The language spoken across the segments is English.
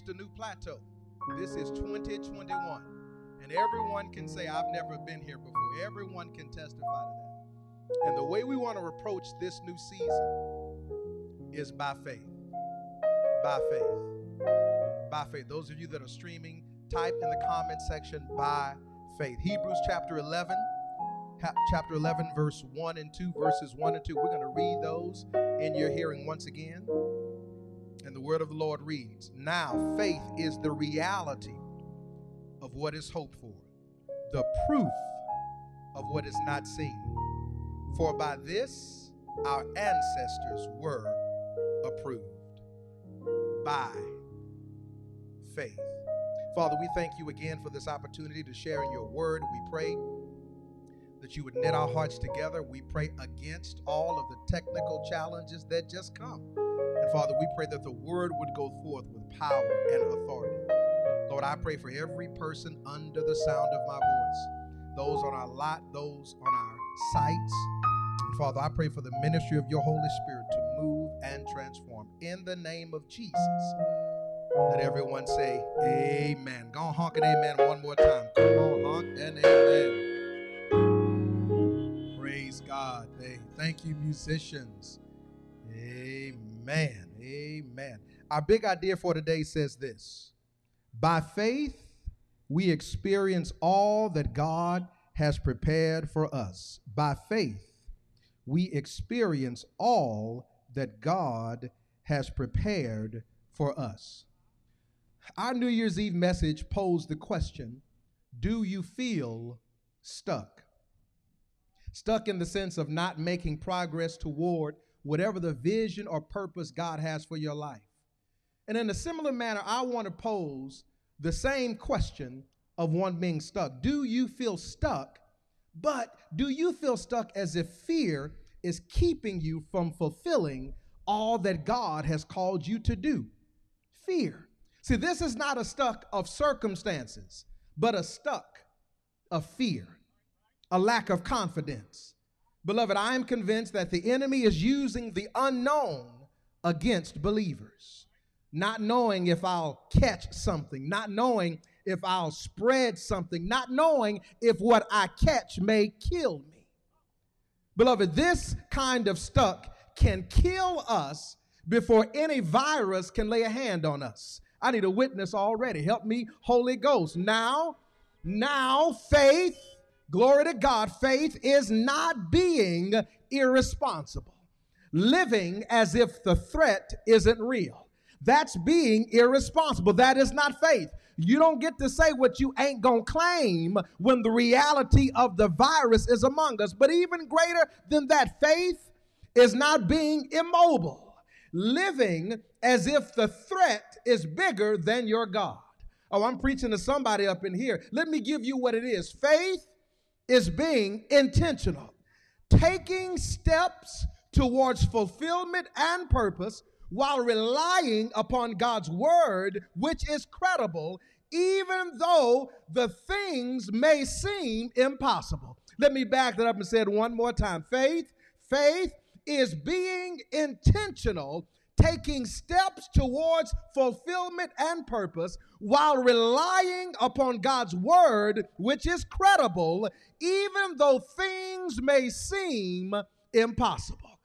reached a new plateau. This is 2021. And everyone can say, I've never been here before. Everyone can testify to that. And the way we want to approach this new season is by faith. By faith. By faith. Those of you that are streaming, type in the comment section by faith. Hebrews chapter 11 chapter 11, verse 1 and 2, verses 1 and 2. We're going to read those in your hearing once again. And the word of the Lord reads Now faith is the reality of what is hoped for, the proof of what is not seen. For by this our ancestors were approved by faith. Father, we thank you again for this opportunity to share in your word. We pray that you would knit our hearts together. We pray against all of the technical challenges that just come. Father, we pray that the word would go forth with power and authority. Lord, I pray for every person under the sound of my voice, those on our lot, those on our sites. And Father, I pray for the ministry of your Holy Spirit to move and transform. In the name of Jesus, let everyone say, Amen. Go on, honk and amen one more time. Come on, honk and amen. Praise God. Thank you, musicians. Amen. Amen. Amen. Our big idea for today says this By faith, we experience all that God has prepared for us. By faith, we experience all that God has prepared for us. Our New Year's Eve message posed the question Do you feel stuck? Stuck in the sense of not making progress toward whatever the vision or purpose God has for your life. And in a similar manner, I want to pose the same question of one being stuck. Do you feel stuck? But do you feel stuck as if fear is keeping you from fulfilling all that God has called you to do? Fear. See, this is not a stuck of circumstances, but a stuck of fear a lack of confidence. Beloved, I am convinced that the enemy is using the unknown against believers. Not knowing if I'll catch something, not knowing if I'll spread something, not knowing if what I catch may kill me. Beloved, this kind of stuck can kill us before any virus can lay a hand on us. I need a witness already. Help me, Holy Ghost. Now, now faith Glory to God. Faith is not being irresponsible, living as if the threat isn't real. That's being irresponsible. That is not faith. You don't get to say what you ain't gonna claim when the reality of the virus is among us. But even greater than that, faith is not being immobile, living as if the threat is bigger than your God. Oh, I'm preaching to somebody up in here. Let me give you what it is. Faith is being intentional, taking steps towards fulfillment and purpose while relying upon God's word, which is credible, even though the things may seem impossible. Let me back that up and say it one more time. Faith, faith is being intentional taking steps towards fulfillment and purpose while relying upon God's word, which is credible, even though things may seem impossible.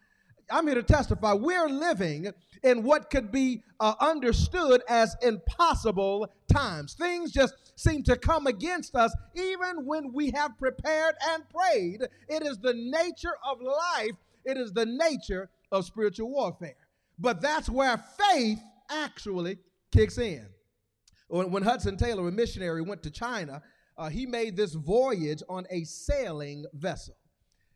I'm here to testify we're living in what could be uh, understood as impossible times. Things just seem to come against us even when we have prepared and prayed. It is the nature of life, it is the nature of spiritual warfare. But that's where faith actually kicks in. When, when Hudson Taylor, a missionary, went to China, uh, he made this voyage on a sailing vessel.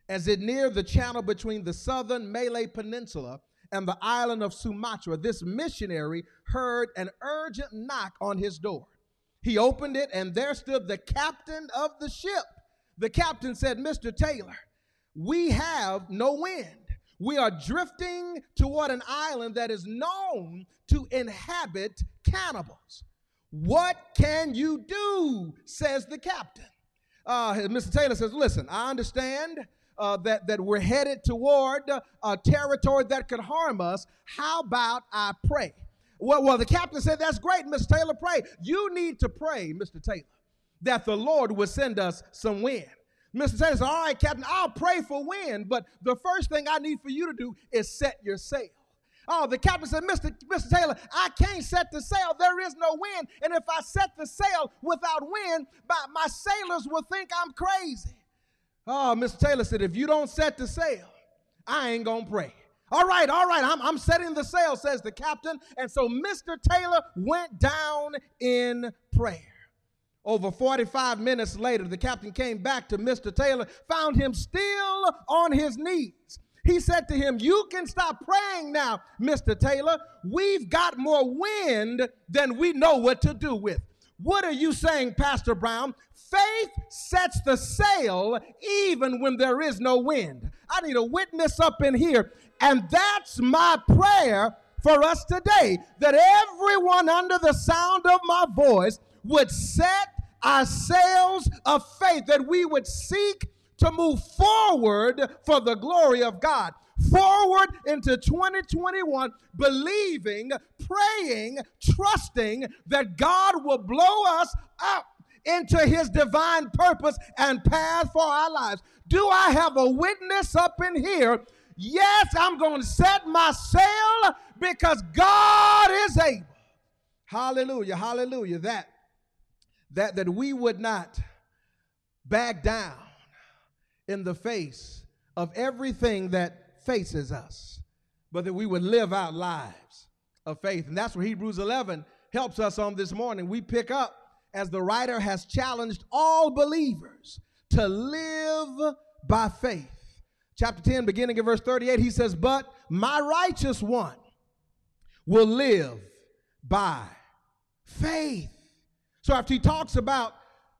As it neared the channel between the southern Malay Peninsula and the island of Sumatra, this missionary heard an urgent knock on his door. He opened it, and there stood the captain of the ship. The captain said, Mr. Taylor, we have no wind. We are drifting toward an island that is known to inhabit cannibals. What can you do? says the captain. Uh, Mr. Taylor says, Listen, I understand uh, that, that we're headed toward a territory that could harm us. How about I pray? Well, well, the captain said, That's great, Mr. Taylor, pray. You need to pray, Mr. Taylor, that the Lord would send us some wind. Mr. Taylor said, All right, Captain, I'll pray for wind, but the first thing I need for you to do is set your sail. Oh, the captain said, Mr. Mr. Taylor, I can't set the sail. There is no wind. And if I set the sail without wind, my, my sailors will think I'm crazy. Oh, Mr. Taylor said, if you don't set the sail, I ain't going to pray. All right, all right, I'm, I'm setting the sail, says the captain. And so Mr. Taylor went down in prayer. Over 45 minutes later, the captain came back to Mr. Taylor, found him still on his knees. He said to him, You can stop praying now, Mr. Taylor. We've got more wind than we know what to do with. What are you saying, Pastor Brown? Faith sets the sail even when there is no wind. I need a witness up in here. And that's my prayer for us today that everyone under the sound of my voice would set our sails of faith, that we would seek to move forward for the glory of God. Forward into 2021, believing, praying, trusting that God will blow us up into his divine purpose and path for our lives. Do I have a witness up in here? Yes, I'm going to set my sail because God is able. Hallelujah, hallelujah. That that that we would not back down in the face of everything that faces us, but that we would live out lives of faith. And that's where Hebrews 11 helps us on this morning. We pick up as the writer has challenged all believers to live by faith. Chapter 10, beginning in verse 38, he says, But my righteous one will live by faith. So after he talks about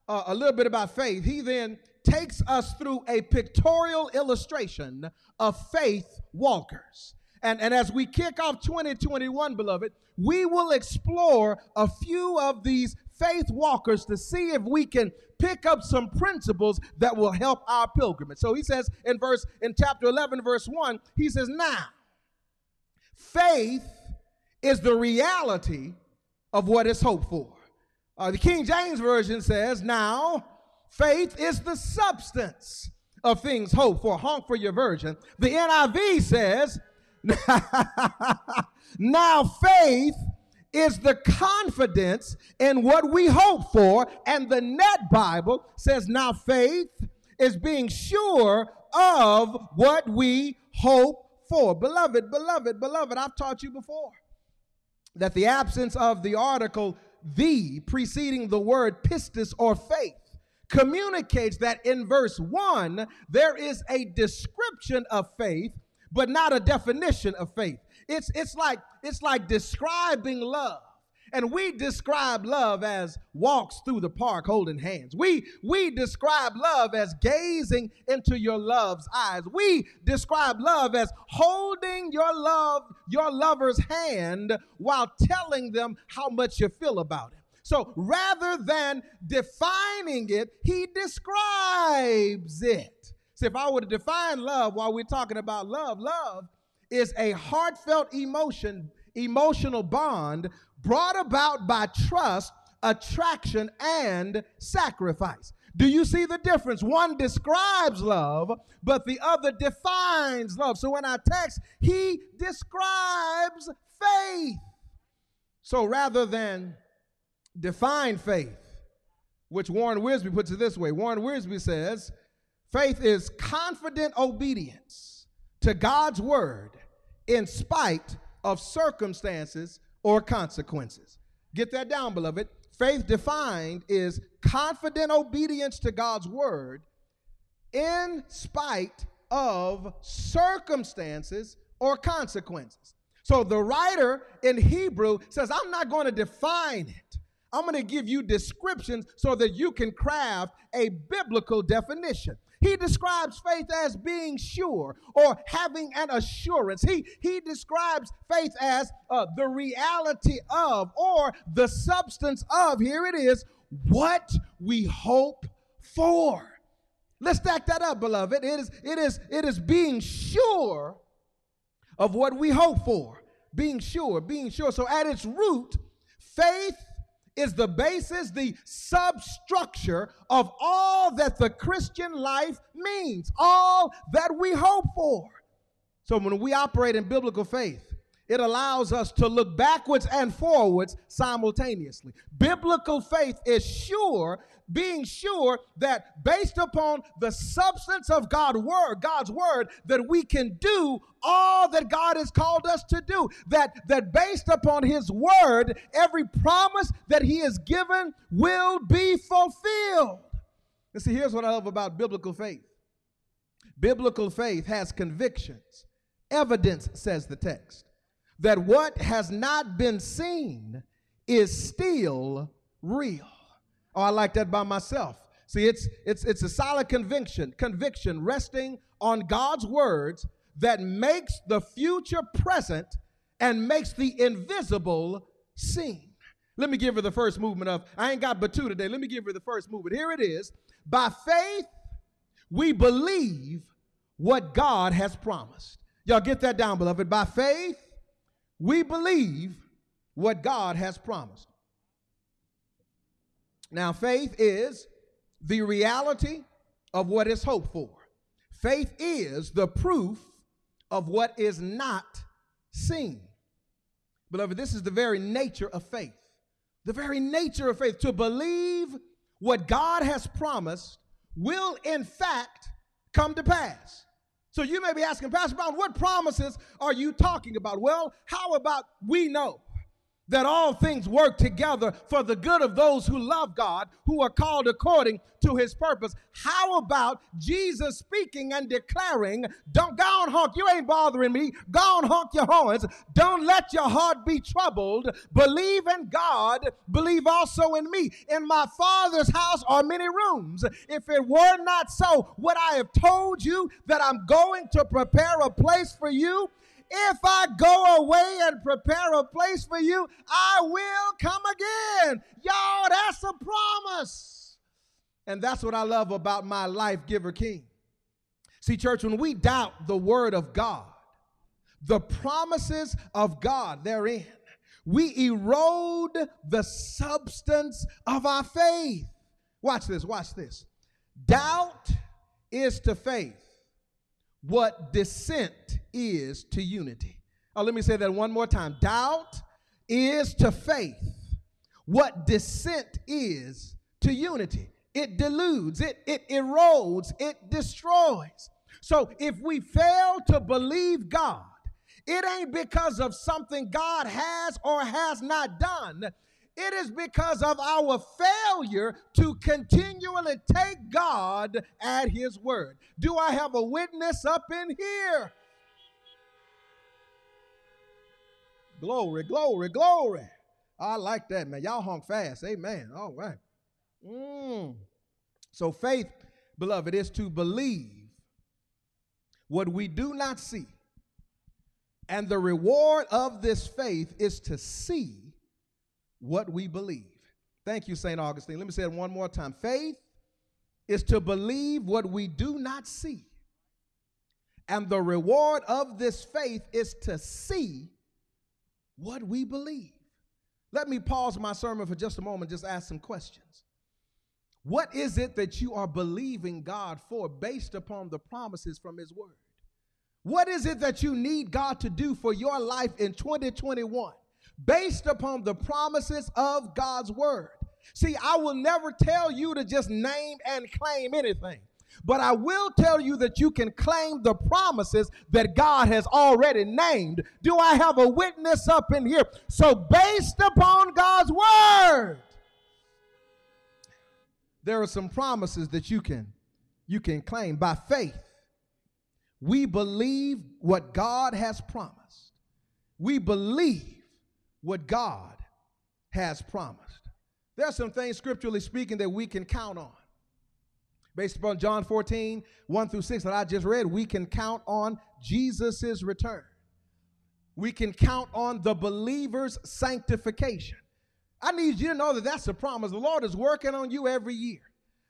uh, a little bit about faith, he then takes us through a pictorial illustration of faith walkers. And, and as we kick off 2021, beloved, we will explore a few of these faith walkers to see if we can pick up some principles that will help our pilgrimage. So he says in verse in chapter 11 verse 1, he says, "Now faith is the reality of what is hoped for." Uh, the King James version says, "Now Faith is the substance of things hoped for. Honk for your version. The NIV says, now faith is the confidence in what we hope for. And the Net Bible says, now faith is being sure of what we hope for. Beloved, beloved, beloved, I've taught you before that the absence of the article the preceding the word pistis or faith communicates that in verse 1, there is a description of faith, but not a definition of faith. It's, it's, like, it's like describing love. And we describe love as walks through the park holding hands. We, we describe love as gazing into your love's eyes. We describe love as holding your love, your lover's hand while telling them how much you feel about it. So rather than defining it, he describes it. See, if I were to define love while we're talking about love, love is a heartfelt emotion, emotional bond brought about by trust, attraction, and sacrifice. Do you see the difference? One describes love, but the other defines love. So in our text, he describes faith. So rather than define faith, which Warren Wiersbe puts it this way Warren Wiersbe says, faith is confident obedience to God's word in spite of circumstances or consequences. Get that down, beloved. Faith defined is confident obedience to God's word in spite of circumstances or consequences. So the writer in Hebrew says, I'm not going to define it. I'm going to give you descriptions so that you can craft a biblical definition. He describes faith as being sure or having an assurance. He, he describes faith as uh, the reality of or the substance of, here it is, what we hope for. Let's stack that up, beloved. It is, it is, it is being sure of what we hope for. being sure, being sure. So at its root, faith is the basis, the substructure of all that the Christian life means, all that we hope for. So when we operate in biblical faith, it allows us to look backwards and forwards simultaneously. Biblical faith is sure, being sure that based upon the substance of God's word, God's word, that we can do all that God has called us to do. That that based upon his word, every promise that he has given will be fulfilled. And see, here's what I love about biblical faith. Biblical faith has convictions. Evidence, says the text, that what has not been seen is still real. Oh, I like that by myself. See, it's it's it's a solid conviction, conviction resting on God's words that makes the future present and makes the invisible seen. Let me give her the first movement of I ain't got but two today. Let me give her the first movement. Here it is. By faith, we believe what God has promised. Y'all get that down, beloved. By faith, we believe what God has promised. Now, faith is the reality of what is hoped for. Faith is the proof of what is not seen. Beloved, this is the very nature of faith. The very nature of faith. To believe what God has promised will, in fact, come to pass. So you may be asking, Pastor Brown, what promises are you talking about? Well, how about we know? That all things work together for the good of those who love God, who are called according to his purpose. How about Jesus speaking and declaring, Don't go on honk, you ain't bothering me. Go on honk your horns. Don't let your heart be troubled. Believe in God, believe also in me. In my Father's house are many rooms. If it were not so, would I have told you that I'm going to prepare a place for you? If I go away and prepare a place for you, I will come again. Y'all, that's a promise. And that's what I love about my life giver king. See, church, when we doubt the word of God, the promises of God therein, we erode the substance of our faith. Watch this, watch this. Doubt is to faith what dissent is to unity. Oh, let me say that one more time. Doubt is to faith what dissent is to unity. It deludes, it, it erodes, it destroys. So if we fail to believe God, it ain't because of something God has or has not done. It is because of our failure to continually take God at His word. Do I have a witness up in here? Glory, glory, glory. I like that, man. Y'all honk fast. Amen. All right. Mm. So, faith, beloved, is to believe what we do not see. And the reward of this faith is to see what we believe. Thank you, St. Augustine. Let me say it one more time. Faith is to believe what we do not see. And the reward of this faith is to see what we believe. Let me pause my sermon for just a moment, just ask some questions. What is it that you are believing God for based upon the promises from His Word? What is it that you need God to do for your life in 2021? Based upon the promises of God's word. See, I will never tell you to just name and claim anything. But I will tell you that you can claim the promises that God has already named. Do I have a witness up in here? So, based upon God's word, there are some promises that you can you can claim by faith. We believe what God has promised. We believe what God has promised. There are some things, scripturally speaking, that we can count on. Based upon John 14, 1 through 6 that I just read, we can count on Jesus' return. We can count on the believer's sanctification. I need you to know that that's a promise. The Lord is working on you every year.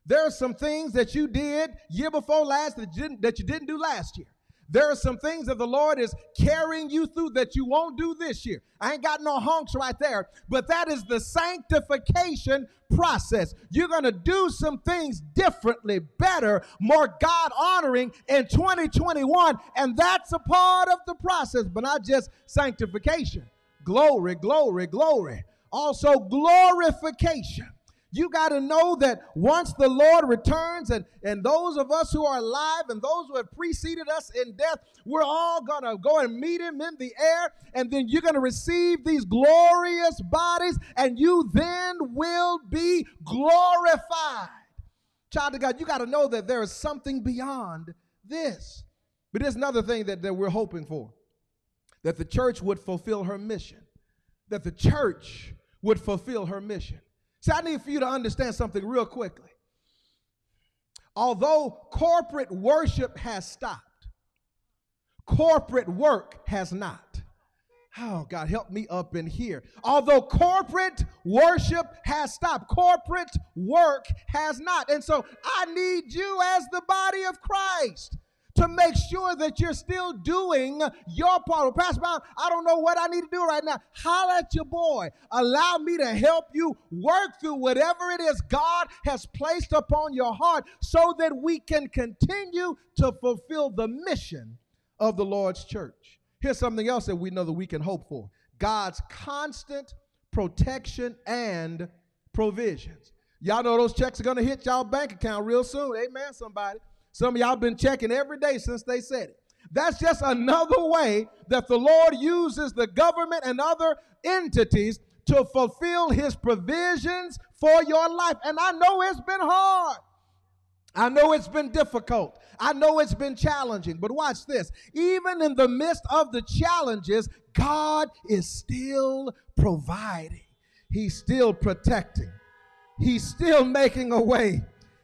There are some things that you did year before last that you didn't, that you didn't do last year. There are some things that the Lord is carrying you through that you won't do this year. I ain't got no honks right there, but that is the sanctification process. You're going to do some things differently, better, more God honoring in 2021, and that's a part of the process, but not just sanctification. Glory, glory, glory. Also, glorification. You got to know that once the Lord returns, and, and those of us who are alive and those who have preceded us in death, we're all going to go and meet Him in the air, and then you're going to receive these glorious bodies, and you then will be glorified. Child of God, you got to know that there is something beyond this. But there's another thing that, that we're hoping for that the church would fulfill her mission, that the church would fulfill her mission. See, I need for you to understand something real quickly. Although corporate worship has stopped, corporate work has not. Oh, God, help me up in here. Although corporate worship has stopped, corporate work has not. And so I need you as the body of Christ to make sure that you're still doing your part. Well, Pastor Brown, I don't know what I need to do right now. Holler at your boy. Allow me to help you work through whatever it is God has placed upon your heart so that we can continue to fulfill the mission of the Lord's church. Here's something else that we know that we can hope for God's constant protection and provisions. Y'all know those checks are going to hit y'all bank account real soon. Amen, somebody. Some of y'all been checking every day since they said it. That's just another way that the Lord uses the government and other entities to fulfill his provisions for your life. And I know it's been hard. I know it's been difficult. I know it's been challenging. But watch this. Even in the midst of the challenges, God is still providing, He's still protecting, He's still making a way.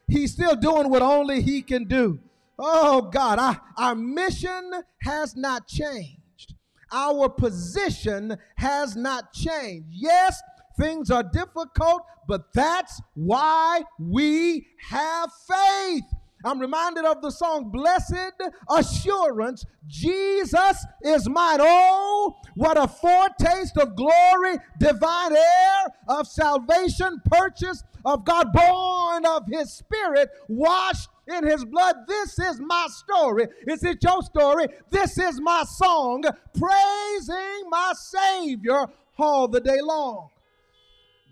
He's still doing what only He can do. Oh God, our, our mission has not changed. Our position has not changed. Yes, things are difficult, but that's why we have faith. I'm reminded of the song, Blessed Assurance, Jesus is mine. Oh, what a foretaste of glory, divine heir of salvation, purchase of God, born of his spirit, washed in his blood. This is my story. Is it your story? This is my song, praising my Savior all the day long.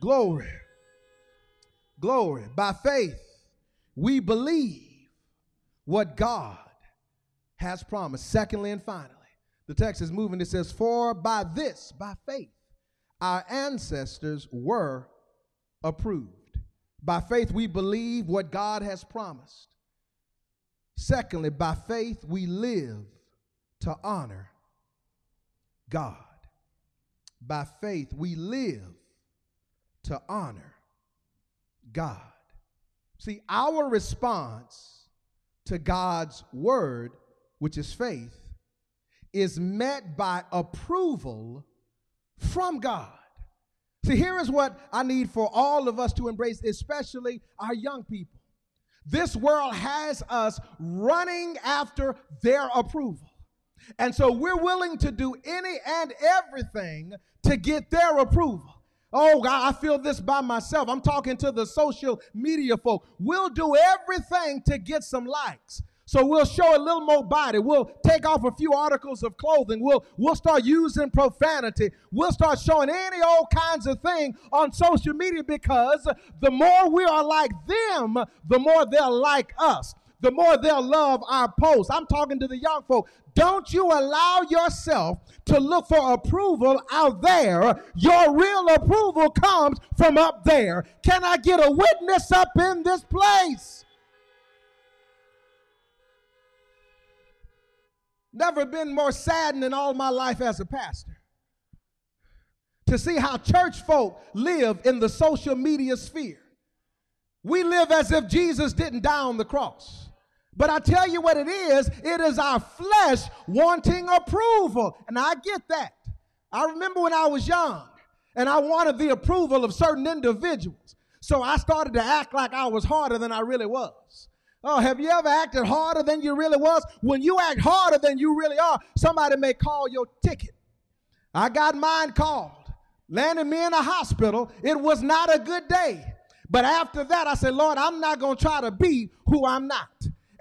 Glory. Glory. By faith, we believe what God has promised. Secondly and finally, the text is moving. It says, For by this, by faith, our ancestors were approved. By faith, we believe what God has promised. Secondly, by faith, we live to honor God. By faith, we live to honor God. See, our response to God's word, which is faith, is met by approval from God. See, here is what I need for all of us to embrace, especially our young people. This world has us running after their approval. And so we're willing to do any and everything to get their approval. Oh, God, I feel this by myself. I'm talking to the social media folk. We'll do everything to get some likes. So we'll show a little more body. We'll take off a few articles of clothing. We'll, we'll start using profanity. We'll start showing any old kinds of thing on social media because the more we are like them, the more they'll like us. The more they'll love our posts. I'm talking to the young folk. Don't you allow yourself to look for approval out there. Your real approval comes from up there. Can I get a witness up in this place? Never been more saddened in all my life as a pastor to see how church folk live in the social media sphere. We live as if Jesus didn't die on the cross. But I tell you what it is it is our flesh wanting approval. And I get that. I remember when I was young and I wanted the approval of certain individuals. So I started to act like I was harder than I really was. Oh, have you ever acted harder than you really was? When you act harder than you really are, somebody may call your ticket. I got mine called, landed me in a hospital. It was not a good day. But after that, I said, Lord, I'm not going to try to be who I'm not.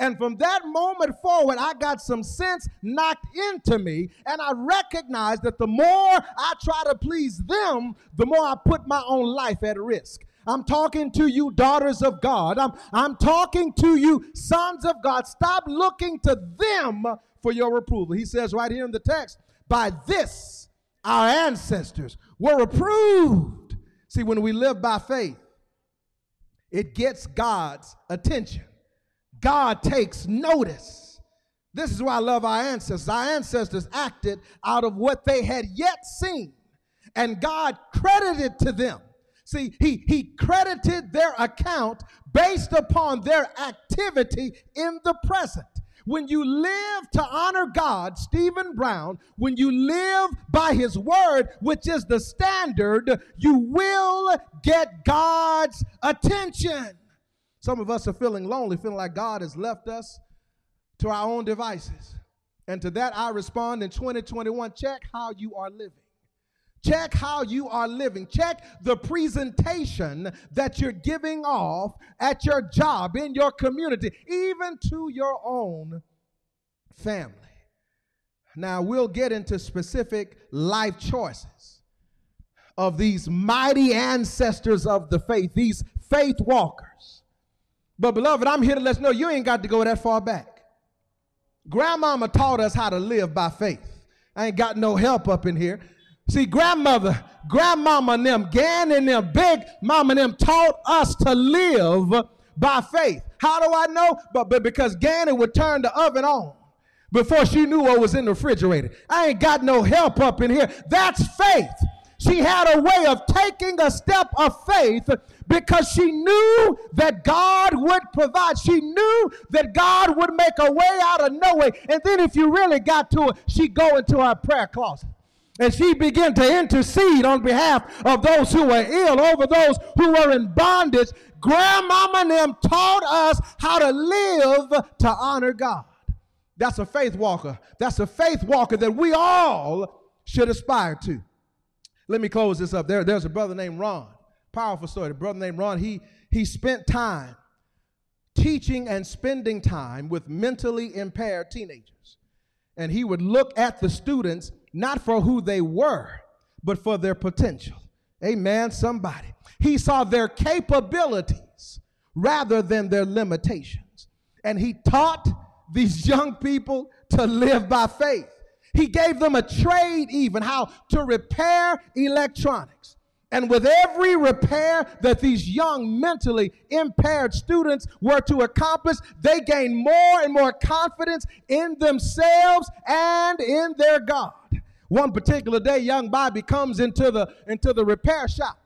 And from that moment forward, I got some sense knocked into me, and I recognized that the more I try to please them, the more I put my own life at risk. I'm talking to you, daughters of God. I'm, I'm talking to you, sons of God. Stop looking to them for your approval. He says right here in the text, by this our ancestors were approved. See, when we live by faith, it gets God's attention. God takes notice. This is why I love our ancestors. Our ancestors acted out of what they had yet seen, and God credited to them. See, he, he credited their account based upon their activity in the present. When you live to honor God, Stephen Brown, when you live by his word, which is the standard, you will get God's attention. Some of us are feeling lonely, feeling like God has left us to our own devices. And to that, I respond in 2021 check how you are living. Check how you are living. Check the presentation that you're giving off at your job, in your community, even to your own family. Now, we'll get into specific life choices of these mighty ancestors of the faith, these faith walkers. But, beloved, I'm here to let you know you ain't got to go that far back. Grandmama taught us how to live by faith. I ain't got no help up in here. See, grandmother, grandmama and them, Gan and them, big mama and them taught us to live by faith. How do I know? But, but because Gannon would turn the oven on before she knew what was in the refrigerator. I ain't got no help up in here. That's faith. She had a way of taking a step of faith because she knew that God would provide. She knew that God would make a way out of no way. And then if you really got to it, she'd go into her prayer closet. And she began to intercede on behalf of those who were ill, over those who were in bondage. Grandmama and them taught us how to live to honor God. That's a faith walker. That's a faith walker that we all should aspire to. Let me close this up. There, there's a brother named Ron. Powerful story. A brother named Ron, he, he spent time teaching and spending time with mentally impaired teenagers. And he would look at the students not for who they were, but for their potential. Amen, somebody. He saw their capabilities rather than their limitations. And he taught these young people to live by faith. He gave them a trade, even how to repair electronics. And with every repair that these young mentally impaired students were to accomplish, they gained more and more confidence in themselves and in their God. One particular day, young Bobby comes into the, into the repair shop.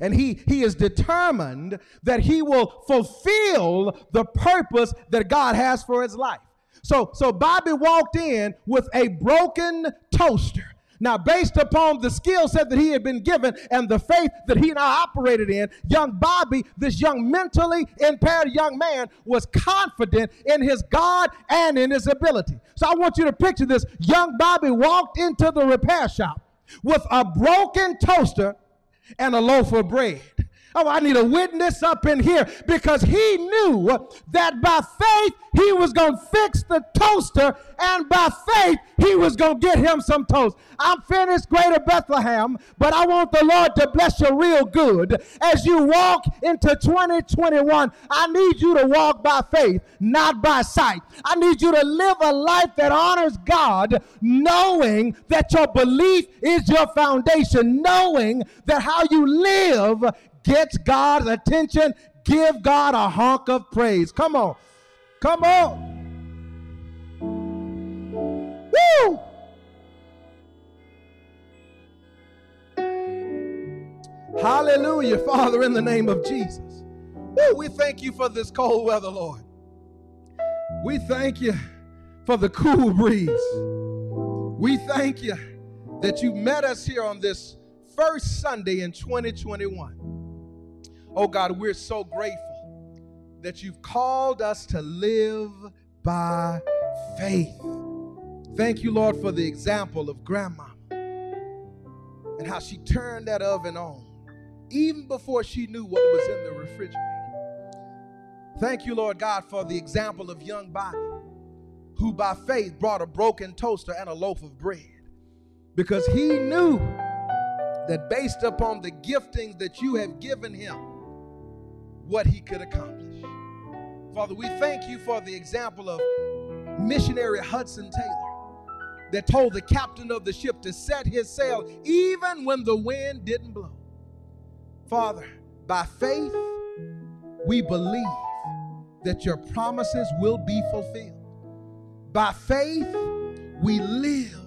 And he, he is determined that he will fulfill the purpose that God has for his life. So, so Bobby walked in with a broken toaster. Now, based upon the skill set that he had been given and the faith that he now operated in, young Bobby, this young mentally impaired young man, was confident in his God and in his ability. So I want you to picture this. Young Bobby walked into the repair shop with a broken toaster and a loaf of bread. Oh, I need a witness up in here because he knew that by faith he was going to fix the toaster and by faith he was going to get him some toast. I'm finished, Greater Bethlehem, but I want the Lord to bless you real good. As you walk into 2021, I need you to walk by faith, not by sight. I need you to live a life that honors God, knowing that your belief is your foundation, knowing that how you live gets God's attention, give God a honk of praise. Come on. Come on. Woo! Hallelujah, Father, in the name of Jesus. Woo, we thank you for this cold weather, Lord. We thank you for the cool breeze. We thank you that you met us here on this first Sunday in 2021. Oh God, we're so grateful that you've called us to live by faith. Thank you, Lord, for the example of grandma and how she turned that oven on even before she knew what was in the refrigerator. Thank you, Lord God, for the example of young Bobby, who by faith brought a broken toaster and a loaf of bread because he knew that based upon the giftings that you have given him, what he could accomplish. Father, we thank you for the example of missionary Hudson Taylor that told the captain of the ship to set his sail even when the wind didn't blow. Father, by faith, we believe that your promises will be fulfilled. By faith, we live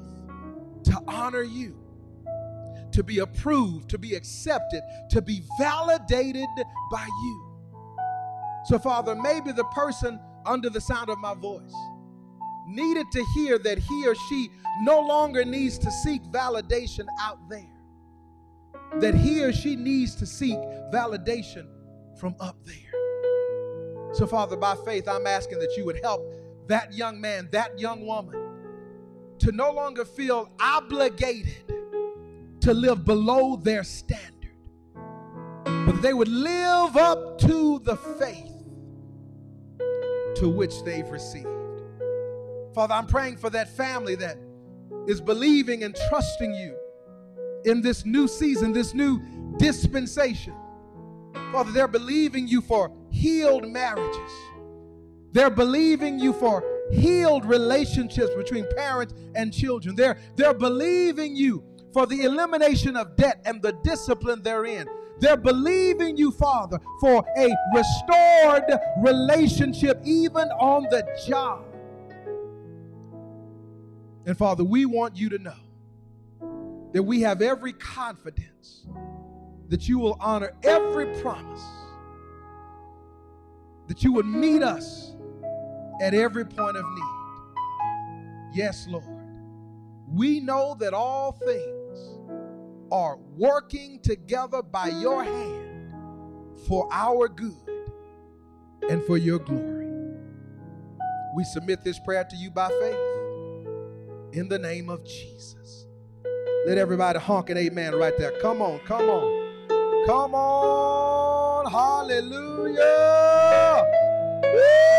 to honor you, to be approved, to be accepted, to be validated by you. So, Father, maybe the person under the sound of my voice needed to hear that he or she no longer needs to seek validation out there, that he or she needs to seek validation from up there. So, Father, by faith, I'm asking that you would help that young man, that young woman to no longer feel obligated to live below their standard, but they would live up to the faith to which they've received. Father, I'm praying for that family that is believing and trusting you in this new season, this new dispensation. Father, they're believing you for healed marriages. They're believing you for healed relationships between parents and children. They're, they're believing you for the elimination of debt and the discipline therein. They're believing you, Father, for a restored relationship even on the job. And Father, we want you to know that we have every confidence that you will honor every promise, that you would meet us at every point of need. Yes, Lord. We know that all things are working together by your hand for our good and for your glory. We submit this prayer to you by faith in the name of Jesus. Let everybody honk an amen right there. Come on, come on. Come on. Hallelujah. Woo!